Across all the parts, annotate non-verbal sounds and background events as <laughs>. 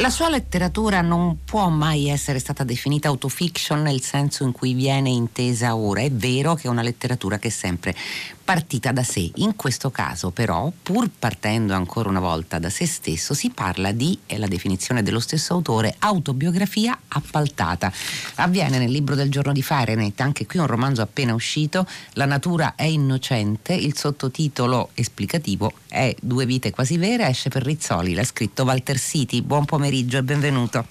La sua letteratura non può mai essere stata definita autofiction nel senso in cui viene intesa ora. È vero che è una letteratura che è sempre partita da sé. In questo caso però, pur partendo ancora una volta da se stesso, si parla di, è la definizione dello stesso autore, autobiografia appaltata. Avviene nel libro del giorno di Fahrenheit, anche qui un romanzo appena uscito, La natura è innocente, il sottotitolo esplicativo è Due vite quasi vere, esce per Rizzoli, l'ha scritto Walter City. Buon pomeriggio e benvenuto.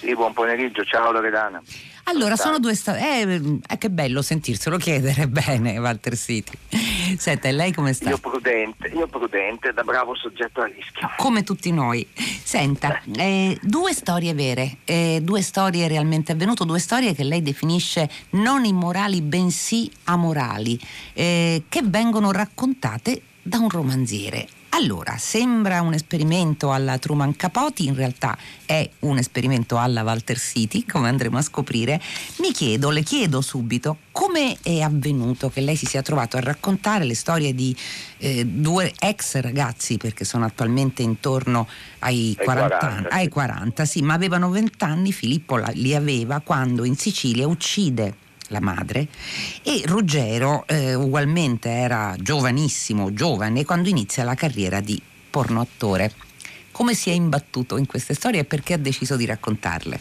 Sì, buon pomeriggio, ciao Loredana. Allora, sono due storie. Eh, eh, che bello sentirselo chiedere <laughs> bene, Walter City. Senta, lei come sta? Io prudente, io prudente, da bravo soggetto a rischio. Come tutti noi. Senta, eh, due storie vere, eh, due storie realmente avvenute, due storie che lei definisce non immorali, bensì amorali, eh, che vengono raccontate da un romanziere. Allora, sembra un esperimento alla Truman Capote, in realtà è un esperimento alla Walter City, come andremo a scoprire. Mi chiedo, le chiedo subito, come è avvenuto che lei si sia trovato a raccontare le storie di eh, due ex ragazzi, perché sono attualmente intorno ai, ai 40, 40, ai 40, sì, ma avevano 20 anni, Filippo li aveva quando in Sicilia uccide la madre, e Ruggero eh, ugualmente era giovanissimo, giovane, quando inizia la carriera di pornoattore. Come si è imbattuto in queste storie e perché ha deciso di raccontarle?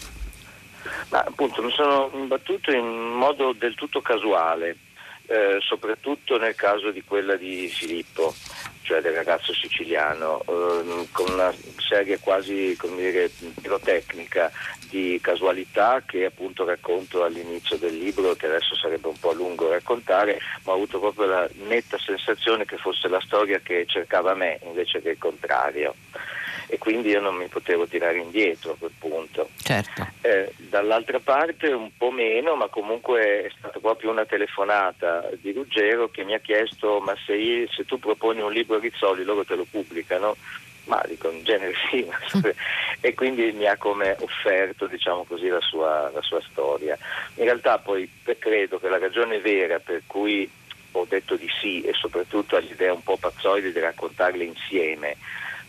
Ma appunto mi sono imbattuto in modo del tutto casuale, eh, soprattutto nel caso di quella di Filippo, cioè del ragazzo siciliano, eh, con una serie quasi dire, pirotecnica di casualità che appunto racconto all'inizio del libro, che adesso sarebbe un po' lungo raccontare, ma ho avuto proprio la netta sensazione che fosse la storia che cercava me invece che il contrario e quindi io non mi potevo tirare indietro a quel punto. Certo. Eh, dall'altra parte un po' meno, ma comunque è stata proprio una telefonata di Ruggero che mi ha chiesto ma se, io, se tu proponi un libro a Rizzoli loro te lo pubblicano? Ma dico in genere sì, <laughs> e quindi mi ha come offerto diciamo così, la, sua, la sua storia. In realtà poi credo che la ragione vera per cui ho detto di sì e soprattutto all'idea un po' pazzoide di raccontarle insieme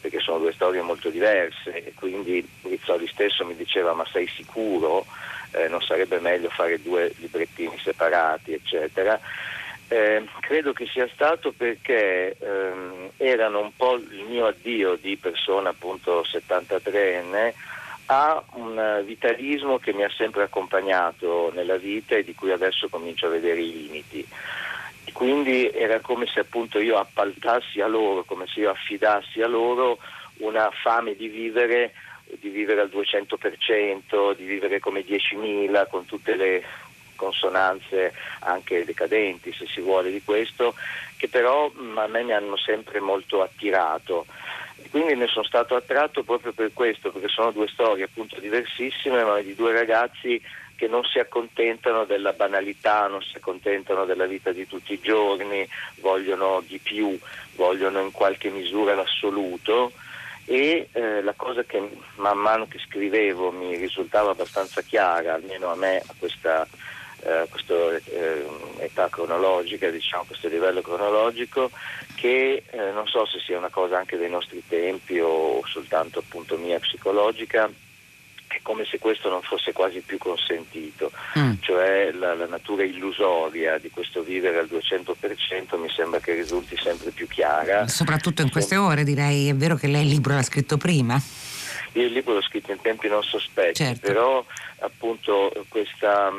perché sono due storie molto diverse e quindi Rizzoli stesso mi diceva ma sei sicuro? Eh, non sarebbe meglio fare due librettini separati eccetera? Eh, credo che sia stato perché ehm, erano un po' il mio addio di persona appunto 73enne a un vitalismo che mi ha sempre accompagnato nella vita e di cui adesso comincio a vedere i limiti quindi era come se appunto io appaltassi a loro, come se io affidassi a loro una fame di vivere, di vivere al 200%, di vivere come 10.000 con tutte le consonanze anche decadenti se si vuole di questo, che però a me mi hanno sempre molto attirato. Quindi ne sono stato attratto proprio per questo, perché sono due storie appunto diversissime, ma di due ragazzi che non si accontentano della banalità, non si accontentano della vita di tutti i giorni, vogliono di più, vogliono in qualche misura l'assoluto. E eh, la cosa che man mano che scrivevo mi risultava abbastanza chiara, almeno a me a questa eh, questa eh, età cronologica, diciamo, questo livello cronologico, che eh, non so se sia una cosa anche dei nostri tempi o soltanto appunto mia psicologica, è come se questo non fosse quasi più consentito, mm. cioè la, la, natura illusoria di questo vivere al 200% mi sembra che risulti sempre più chiara. Soprattutto in queste ore direi, è vero che lei il libro l'ha scritto prima? Io il libro l'ho scritto in tempi non sospetti, certo. però appunto questa,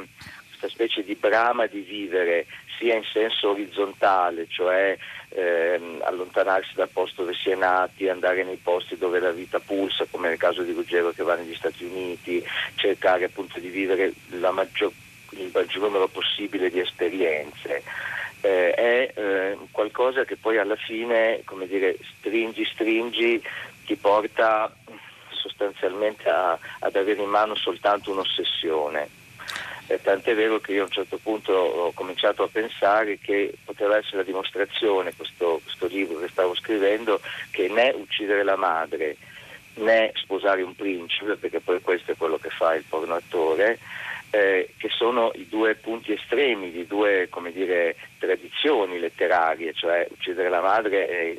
questa specie di brama di vivere sia in senso orizzontale, cioè ehm, allontanarsi dal posto dove si è nati, andare nei posti dove la vita pulsa, come nel caso di Ruggero che va negli Stati Uniti, cercare appunto di vivere maggior, il maggior numero possibile di esperienze. Eh, è eh, qualcosa che poi alla fine, come dire, stringi, stringi, ti porta sostanzialmente a, ad avere in mano soltanto un'ossessione eh, tant'è vero che io a un certo punto ho cominciato a pensare che poteva essere la dimostrazione, questo, questo libro che stavo scrivendo, che né uccidere la madre né sposare un principe, perché poi questo è quello che fa il porno attore, eh, che sono i due punti estremi di due dire, tradizioni letterarie, cioè uccidere la madre è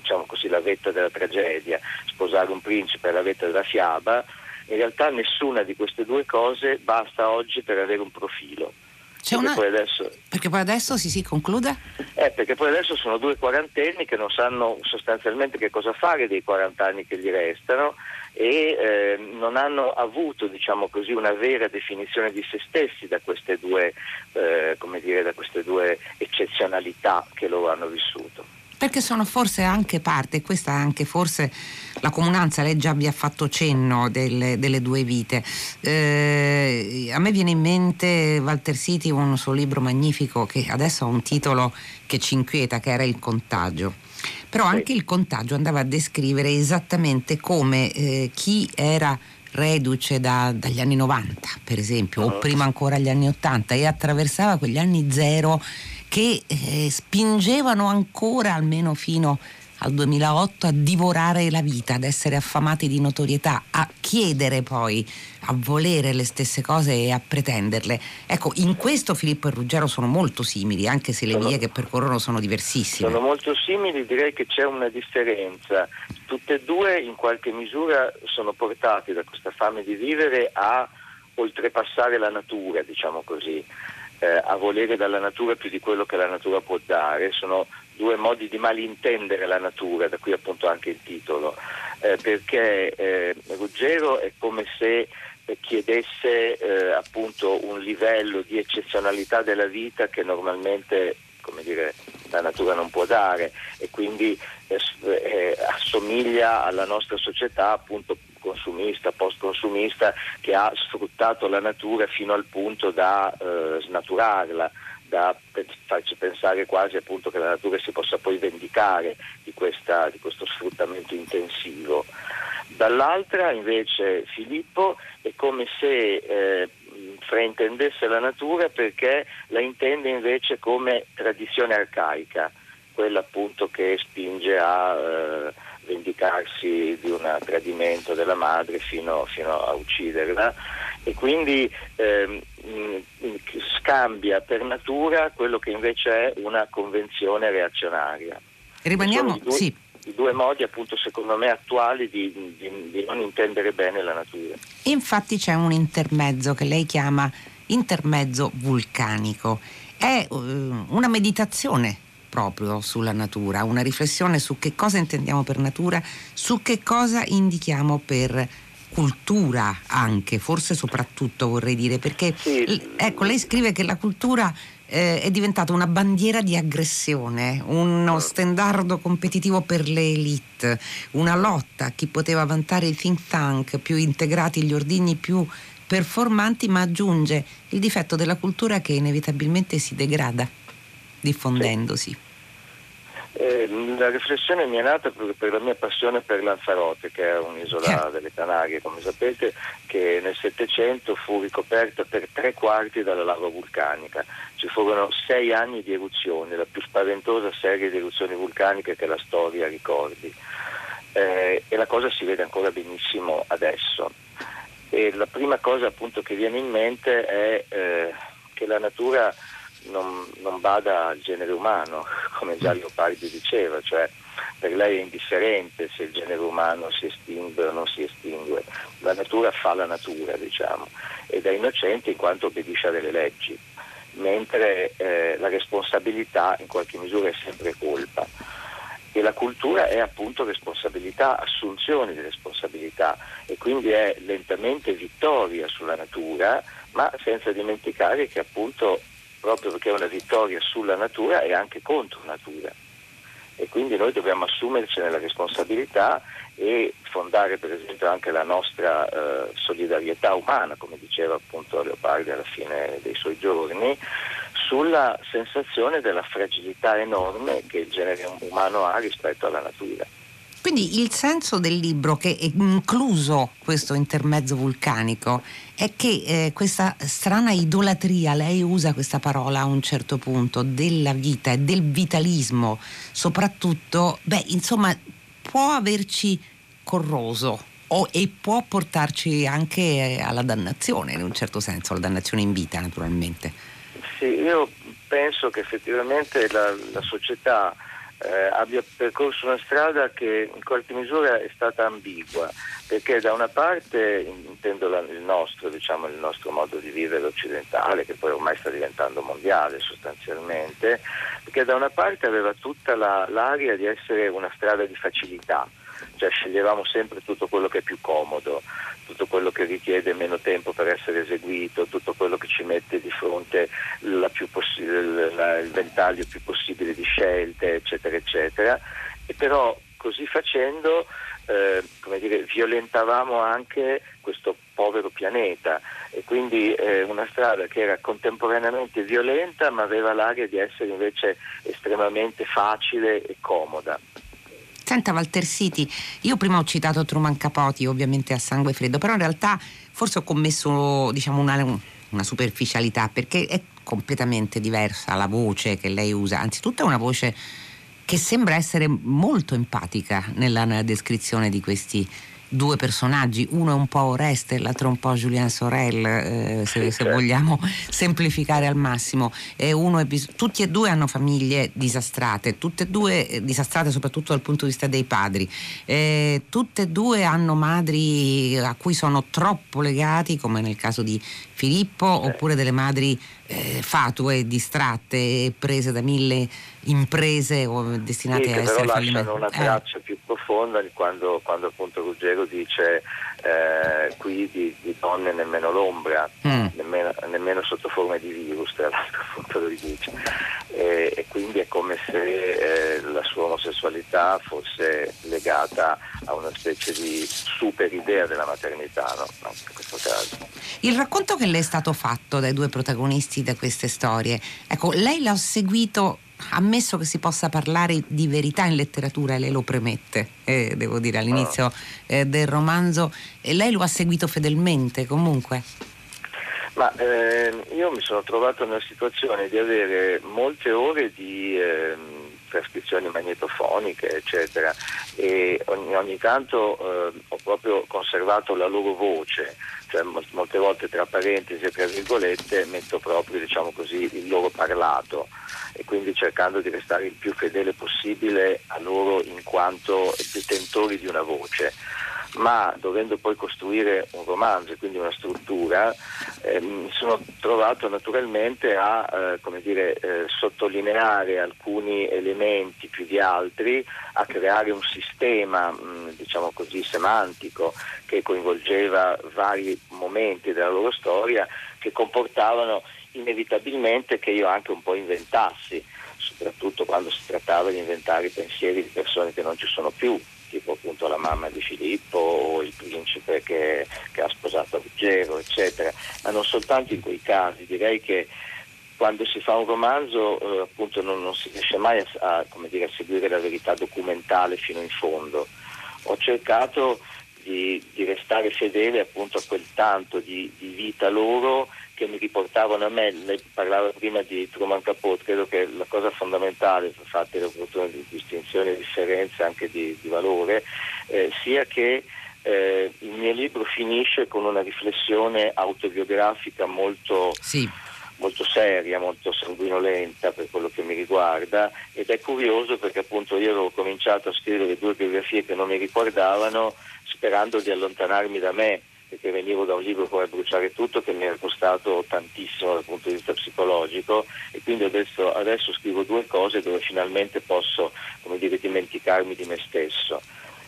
diciamo così, la vetta della tragedia, sposare un principe è la vetta della fiaba, in realtà nessuna di queste due cose basta oggi per avere un profilo. Perché, una... poi adesso... perché, poi adesso... si si conclude? Eh, perché poi adesso sono due quarantenni che non sanno sostanzialmente che cosa fare dei 40 anni che gli restano e eh, non hanno avuto diciamo così, una vera definizione di se stessi da queste, due, eh, dire, da queste due eccezionalità che loro hanno vissuto perché sono forse anche parte, questa è anche forse la comunanza, lei già vi ha fatto cenno delle, delle due vite. Eh, a me viene in mente Walter City, un suo libro magnifico che adesso ha un titolo che ci inquieta, che era Il contagio però anche il contagio andava a descrivere esattamente come eh, chi era reduce da, dagli anni 90 per esempio o ah. prima ancora gli anni 80 e attraversava quegli anni zero che eh, spingevano ancora almeno fino al 2008 a divorare la vita, ad essere affamati di notorietà, a chiedere poi, a volere le stesse cose e a pretenderle. Ecco, in questo Filippo e Ruggero sono molto simili, anche se le sono, vie che percorrono sono diversissime. Sono molto simili, direi che c'è una differenza. Tutte e due in qualche misura sono portati da questa fame di vivere a oltrepassare la natura, diciamo così. Eh, a volere dalla natura più di quello che la natura può dare, sono due modi di malintendere la natura, da qui appunto anche il titolo, eh, perché eh, Ruggero è come se chiedesse eh, appunto un livello di eccezionalità della vita che normalmente dire, la natura non può dare e quindi eh, eh, assomiglia alla nostra società appunto consumista, post-consumista che ha sfruttato la natura fino al punto da eh, snaturarla da farci pensare quasi appunto che la natura si possa poi vendicare di, questa, di questo sfruttamento intensivo. Dall'altra invece Filippo è come se eh, fraintendesse la natura perché la intende invece come tradizione arcaica, quella appunto che spinge a eh, vendicarsi di un tradimento della madre fino, fino a ucciderla e quindi ehm, scambia per natura quello che invece è una convenzione reazionaria. Rimaniamo, due, sì. I due modi appunto secondo me attuali di, di, di non intendere bene la natura. Infatti c'è un intermezzo che lei chiama intermezzo vulcanico. È uh, una meditazione proprio sulla natura, una riflessione su che cosa intendiamo per natura, su che cosa indichiamo per cultura anche, forse soprattutto vorrei dire, perché sì. ecco, lei scrive che la cultura eh, è diventata una bandiera di aggressione, uno stendardo competitivo per le elite, una lotta a chi poteva vantare i think tank più integrati, gli ordini più performanti, ma aggiunge il difetto della cultura che inevitabilmente si degrada diffondendosi. Sì. Eh, la riflessione mi è nata per, per, la mia passione per Lanzarote, che è un'isola delle Canarie, come sapete, che nel Settecento fu ricoperta per tre quarti dalla lava vulcanica. Ci furono sei anni di eruzioni, la più spaventosa serie di eruzioni vulcaniche che la storia ricordi. Eh, e la cosa si vede ancora benissimo adesso. E la prima cosa appunto che viene in mente è eh, che la natura non, non bada al genere umano, <laughs> come già Leopardi diceva, cioè per lei è indifferente se il genere umano si estingue o non si estingue, la natura fa la natura, diciamo, ed è innocente in quanto obbedisce a delle leggi, mentre eh, la responsabilità in qualche misura è sempre colpa. E la cultura è appunto responsabilità, assunzione di responsabilità e quindi è lentamente vittoria sulla natura, ma senza dimenticare che appunto proprio perché è una vittoria sulla natura e anche contro natura. E quindi noi dobbiamo assumercene la responsabilità e fondare per esempio anche la nostra eh, solidarietà umana, come diceva appunto Leopardi alla fine dei suoi giorni, sulla sensazione della fragilità enorme che il genere umano ha rispetto alla natura. Quindi il senso del libro, che è incluso questo intermezzo vulcanico, è che eh, questa strana idolatria, lei usa questa parola a un certo punto, della vita e del vitalismo, soprattutto, beh, insomma, può averci corroso o, e può portarci anche alla dannazione, in un certo senso, alla dannazione in vita naturalmente. Sì, io penso che effettivamente la, la società eh, abbia percorso una strada che in qualche misura è stata ambigua, perché da una parte, intendo la, il nostro, diciamo, il nostro modo di vivere occidentale, che poi ormai sta diventando mondiale sostanzialmente, perché da una parte aveva tutta la, l'aria di essere una strada di facilità, cioè sceglievamo sempre tutto quello che è più comodo, tutto quello che richiede meno tempo per essere eseguito, tutto quello che ci mette di fronte possi- la, il ventaglio più possibile di scelte, eccetera, eccetera. E però così facendo eh, come dire, violentavamo anche questo povero pianeta e quindi eh, una strada che era contemporaneamente violenta ma aveva l'aria di essere invece estremamente facile e comoda. Senta Walter City, io prima ho citato Truman Capote, ovviamente a sangue freddo, però in realtà forse ho commesso diciamo, una, una superficialità perché è completamente diversa la voce che lei usa, anzitutto è una voce che sembra essere molto empatica nella descrizione di questi due personaggi, uno è un po' Oreste, l'altro è un po' Julien Sorel, eh, se, se, vogliamo semplificare al massimo. E bis- tutti e due hanno famiglie disastrate, tutte e due eh, disastrate soprattutto dal punto di vista dei padri. Eh, tutte e due hanno madri a cui sono troppo legati, come nel caso di Filippo, oppure delle madri eh, fatue, distratte, prese da mille imprese o destinate sì, a essere fallimentari. lasciano una eh. traccia eh. più profonda quando, quando, appunto Ruggero dice eh, qui di, di, donne nemmeno l'ombra, mm. nemmeno, nemmeno, sotto forma di virus, tra l'altro <laughs> appunto lo dice. E, e, quindi è come se eh, la sua omosessualità fosse legata a una specie di super idea della maternità, no? in questo caso. Il racconto che le è stato fatto dai due protagonisti di queste storie, ecco, lei l'ha seguito ammesso che si possa parlare di verità in letteratura, lei lo premette, eh, devo dire, all'inizio eh, del romanzo, e lei lo ha seguito fedelmente comunque? Ma eh, io mi sono trovato nella situazione di avere molte ore di eh, trascrizioni magnetofoniche, eccetera, e ogni, ogni tanto eh, ho proprio conservato la loro voce, cioè molte volte tra parentesi e tra virgolette metto proprio diciamo così, il loro parlato. E quindi cercando di restare il più fedele possibile a loro in quanto detentori di una voce ma dovendo poi costruire un romanzo e quindi una struttura, eh, mi sono trovato naturalmente a eh, dire, eh, sottolineare alcuni elementi più di altri, a creare un sistema mh, diciamo così, semantico che coinvolgeva vari momenti della loro storia che comportavano inevitabilmente che io anche un po' inventassi, soprattutto quando si trattava di inventare i pensieri di persone che non ci sono più, tipo appunto la mamma di Filippo o il principe che, che ha sposato Ruggero, eccetera, ma non soltanto in quei casi, direi che quando si fa un romanzo eh, appunto non, non, si riesce mai a, a, dire, a, seguire la verità documentale fino in fondo. Ho cercato di, di restare fedele appunto a quel tanto di, di vita loro che mi riportavano a me, lei parlava prima di Truman Capote, credo che la cosa fondamentale, fatte le opportune di distinzione e differenze anche di, di valore, eh, sia che eh, il mio libro finisce con una riflessione autobiografica molto, sì. molto seria, molto sanguinolenta per quello che mi riguarda ed è curioso perché appunto io avevo cominciato a scrivere due biografie che non mi riguardavano sperando di allontanarmi da me perché venivo da un libro come Bruciare tutto che mi era costato tantissimo dal punto di vista psicologico e quindi adesso, adesso scrivo due cose dove finalmente posso dire, dimenticarmi di me stesso.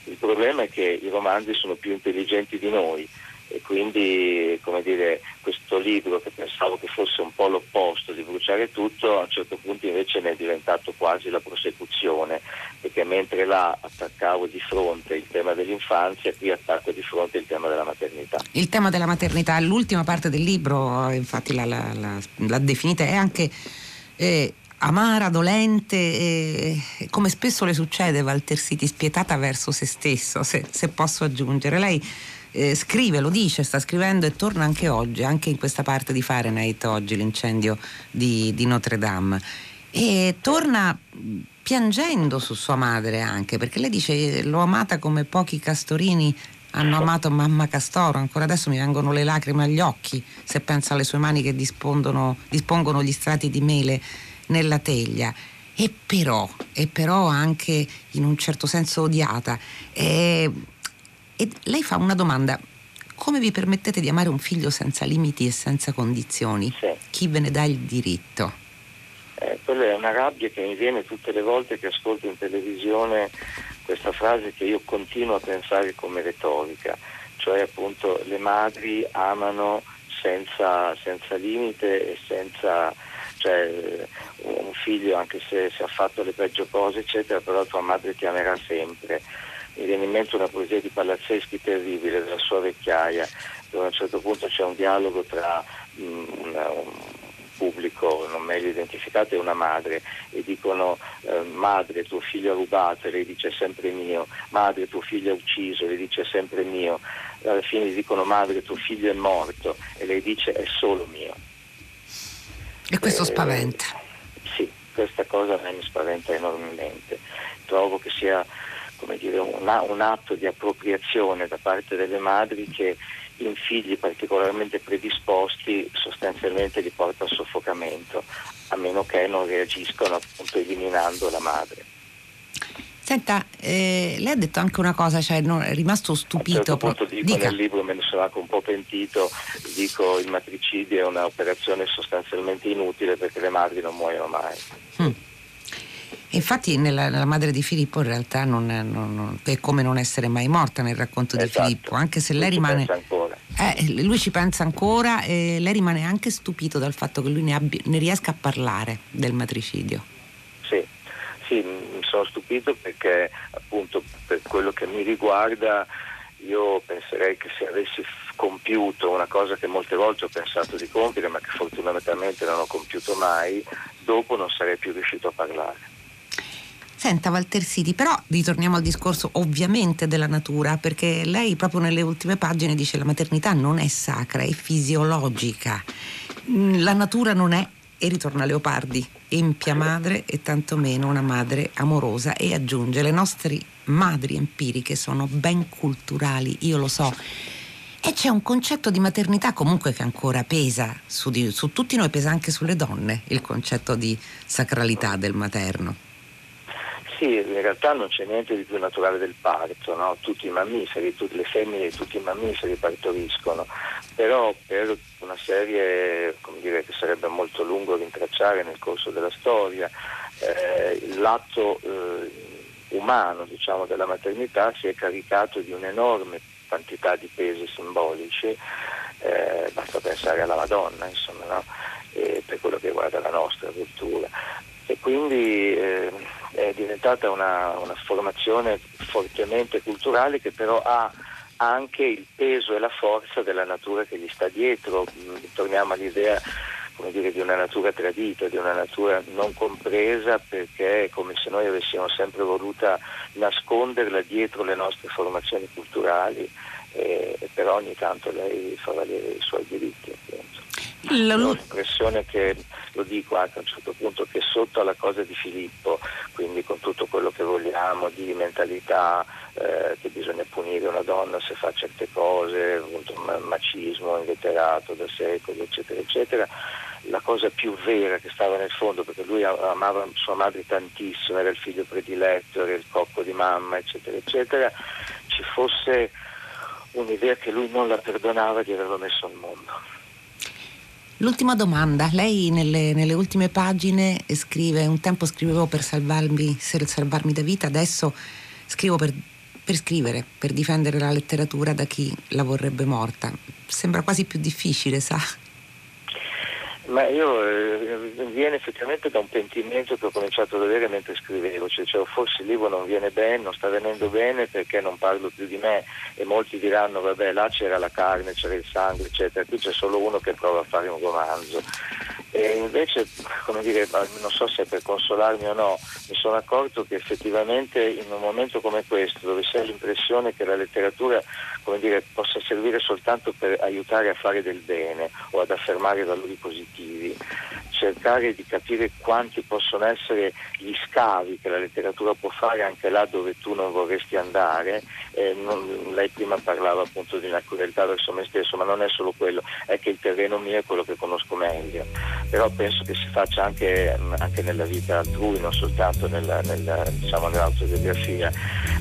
Il problema è che i romanzi sono più intelligenti di noi e quindi come dire, questo libro che pensavo che fosse un po' l'opposto di bruciare tutto a un certo punto invece ne è diventato quasi la prosecuzione perché mentre là attaccavo di fronte il tema dell'infanzia qui attacco di fronte il tema della maternità. Il tema della maternità l'ultima parte del libro infatti l'ha, l'ha, l'ha, definita è anche eh, amara, dolente e, come spesso le succede Walter City spietata verso se stesso se, se posso aggiungere. Lei eh, scrive, lo dice, sta scrivendo e torna anche oggi, anche in questa parte di Fahrenheit oggi, l'incendio di, di Notre Dame. E torna piangendo su sua madre anche, perché lei dice l'ho amata come pochi castorini hanno amato mamma Castoro, ancora adesso mi vengono le lacrime agli occhi se penso alle sue mani che dispongono gli strati di mele nella teglia. E però, e però anche in un certo senso odiata. E, e lei fa una domanda, come vi permettete di amare un figlio senza limiti e senza condizioni? Sì. Chi ve ne dà il diritto? Eh, quella è una rabbia che mi viene tutte le volte che ascolto in televisione questa frase che io continuo a pensare come retorica, cioè appunto le madri amano senza, senza limite e senza cioè un figlio anche se, se ha fatto le peggio cose eccetera però tua madre ti amerà sempre mi viene in mente una poesia di Palazzeschi terribile della sua vecchiaia dove a un certo punto c'è un dialogo tra um, una, un, pubblico non meglio identificato è una madre e dicono eh, madre tuo figlio ha rubato e lei dice sempre mio, madre tuo figlio ha ucciso e lei dice sempre mio, alla fine dicono madre tuo figlio è morto e lei dice è solo mio. E questo eh, spaventa? Sì, questa cosa a me mi spaventa enormemente. Trovo che sia dire, un, un atto di appropriazione da parte delle madri che in figli particolarmente predisposti sostanzialmente li porta al soffocamento, a meno che non reagiscono appunto eliminando la madre. Senta, eh, lei ha detto anche una cosa, cioè non, è rimasto stupito. A un certo punto dico Dica. nel libro, me ne sono anche un po' pentito, dico il matricidio è un'operazione sostanzialmente inutile perché le madri non muoiono mai. Mm. Infatti nella, nella, madre di Filippo in realtà non, non, non, è come non essere mai morta nel racconto esatto. di Filippo, anche se lei rimane... Eh, lui ci pensa ancora e lei rimane anche stupito dal fatto che lui ne, abbia, ne riesca a parlare del matricidio. Sì, sì, mi sono stupito perché appunto per quello che mi riguarda io penserei che se avessi compiuto una cosa che molte volte ho pensato di compiere ma che fortunatamente non ho compiuto mai, dopo non sarei più riuscito a parlare. Senta Walter Siti, però ritorniamo al discorso ovviamente della natura, perché lei proprio nelle ultime pagine dice che la maternità non è sacra, è fisiologica. Mm, la natura non è, e ritorna a Leopardi, empia madre e tantomeno una madre amorosa e aggiunge le nostre madri empiriche sono ben culturali, io lo so. E c'è un concetto di maternità comunque che ancora pesa su, di, su tutti noi, pesa anche sulle donne, il concetto di sacralità del materno. Sì, in realtà non c'è niente di più naturale del parto, no? tutti i mammiferi, tutte le femmine di tutti i mammiferi partoriscono, però per una serie dire, che sarebbe molto lungo rintracciare nel corso della storia, eh, l'atto eh, umano diciamo, della maternità si è caricato di un'enorme quantità di pesi simbolici, eh, basta pensare alla Madonna, insomma, no? per quello che riguarda la nostra cultura. E quindi eh, è diventata una, una formazione fortemente culturale che però ha anche il peso e la forza della natura che gli sta dietro. Mm, torniamo all'idea dire, di una natura tradita, di una natura non compresa perché è come se noi avessimo sempre voluta nasconderla dietro le nostre formazioni culturali e, e però ogni tanto lei fa valere i suoi diritti. Penso. La... Ho l'impressione che, lo dico anche a un certo punto, che sotto alla cosa di Filippo, quindi con tutto quello che vogliamo di mentalità eh, che bisogna punire una donna se fa certe cose, appunto, macismo inveterato da secoli, eccetera, eccetera, la cosa più vera che stava nel fondo, perché lui amava sua madre tantissimo, era il figlio prediletto, era il cocco di mamma, eccetera, eccetera, ci fosse un'idea che lui non la perdonava di averlo messo al mondo. L'ultima domanda, lei nelle, nelle, ultime pagine scrive, un tempo scrivevo per salvarmi, per salvarmi da vita, adesso scrivo per, per scrivere, per difendere la letteratura da chi la vorrebbe morta. Sembra quasi più difficile, sa? Ma io eh, viene effettivamente da un pentimento che ho cominciato ad avere mentre scrivevo, cioè, cioè, forse il libro non viene bene, non sta venendo bene perché non parlo più di me e molti diranno vabbè là c'era la carne, c'era il sangue eccetera, qui c'è solo uno che prova a fare un romanzo. E invece, come dire, non so se per consolarmi o no, mi sono accorto che effettivamente in un momento come questo, dove si ha l'impressione che la letteratura dire, possa servire soltanto per aiutare a fare del bene o ad affermare valori positivi, cercare di capire quanti possono essere gli scavi che la letteratura può fare anche là dove tu non vorresti andare. Eh, non, lei prima parlava appunto di una crudeltà verso me stesso, ma non è solo quello, è che il terreno mio è quello che conosco meglio. Però penso che si faccia anche, anche nella vita altrui, non soltanto nella, nella, diciamo, nell'autobiografia.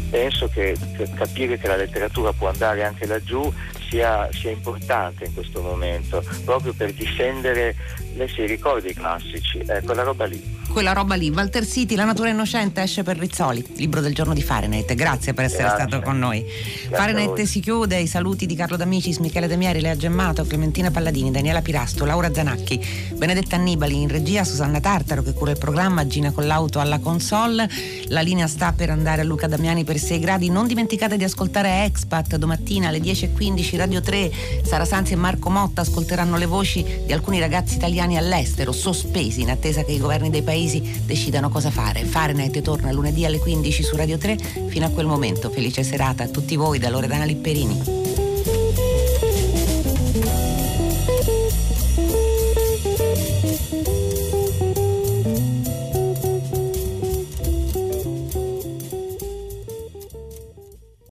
Penso che, che capire che la letteratura può andare anche laggiù sia, sia importante in questo momento, proprio per difendere, lei si ricorda i classici, eh, quella roba lì quella roba lì. Walter City, La natura innocente esce per Rizzoli, libro del giorno di Fahrenheit. Grazie per essere Grazie. stato con noi. Grazie Fahrenheit si chiude, i saluti di Carlo D'Amicis, Michele De Mieri, Lea Gemmato, Clementina Palladini, Daniela Pirasto, Laura Zanacchi, Benedetta Annibali in regia, Susanna Tartaro che cura il programma, Gina Collauto alla console. La linea sta per andare a Luca Damiani per 6 gradi. Non dimenticate di ascoltare Expat domattina alle 10.15 Radio 3. Sara Sanzi e Marco Motta ascolteranno le voci di alcuni ragazzi italiani all'estero, sospesi in attesa che i governi dei paesi decidano cosa fare. Fahrenheit torna lunedì alle 15 su Radio 3. Fino a quel momento, felice serata a tutti voi da Loredana Lipperini.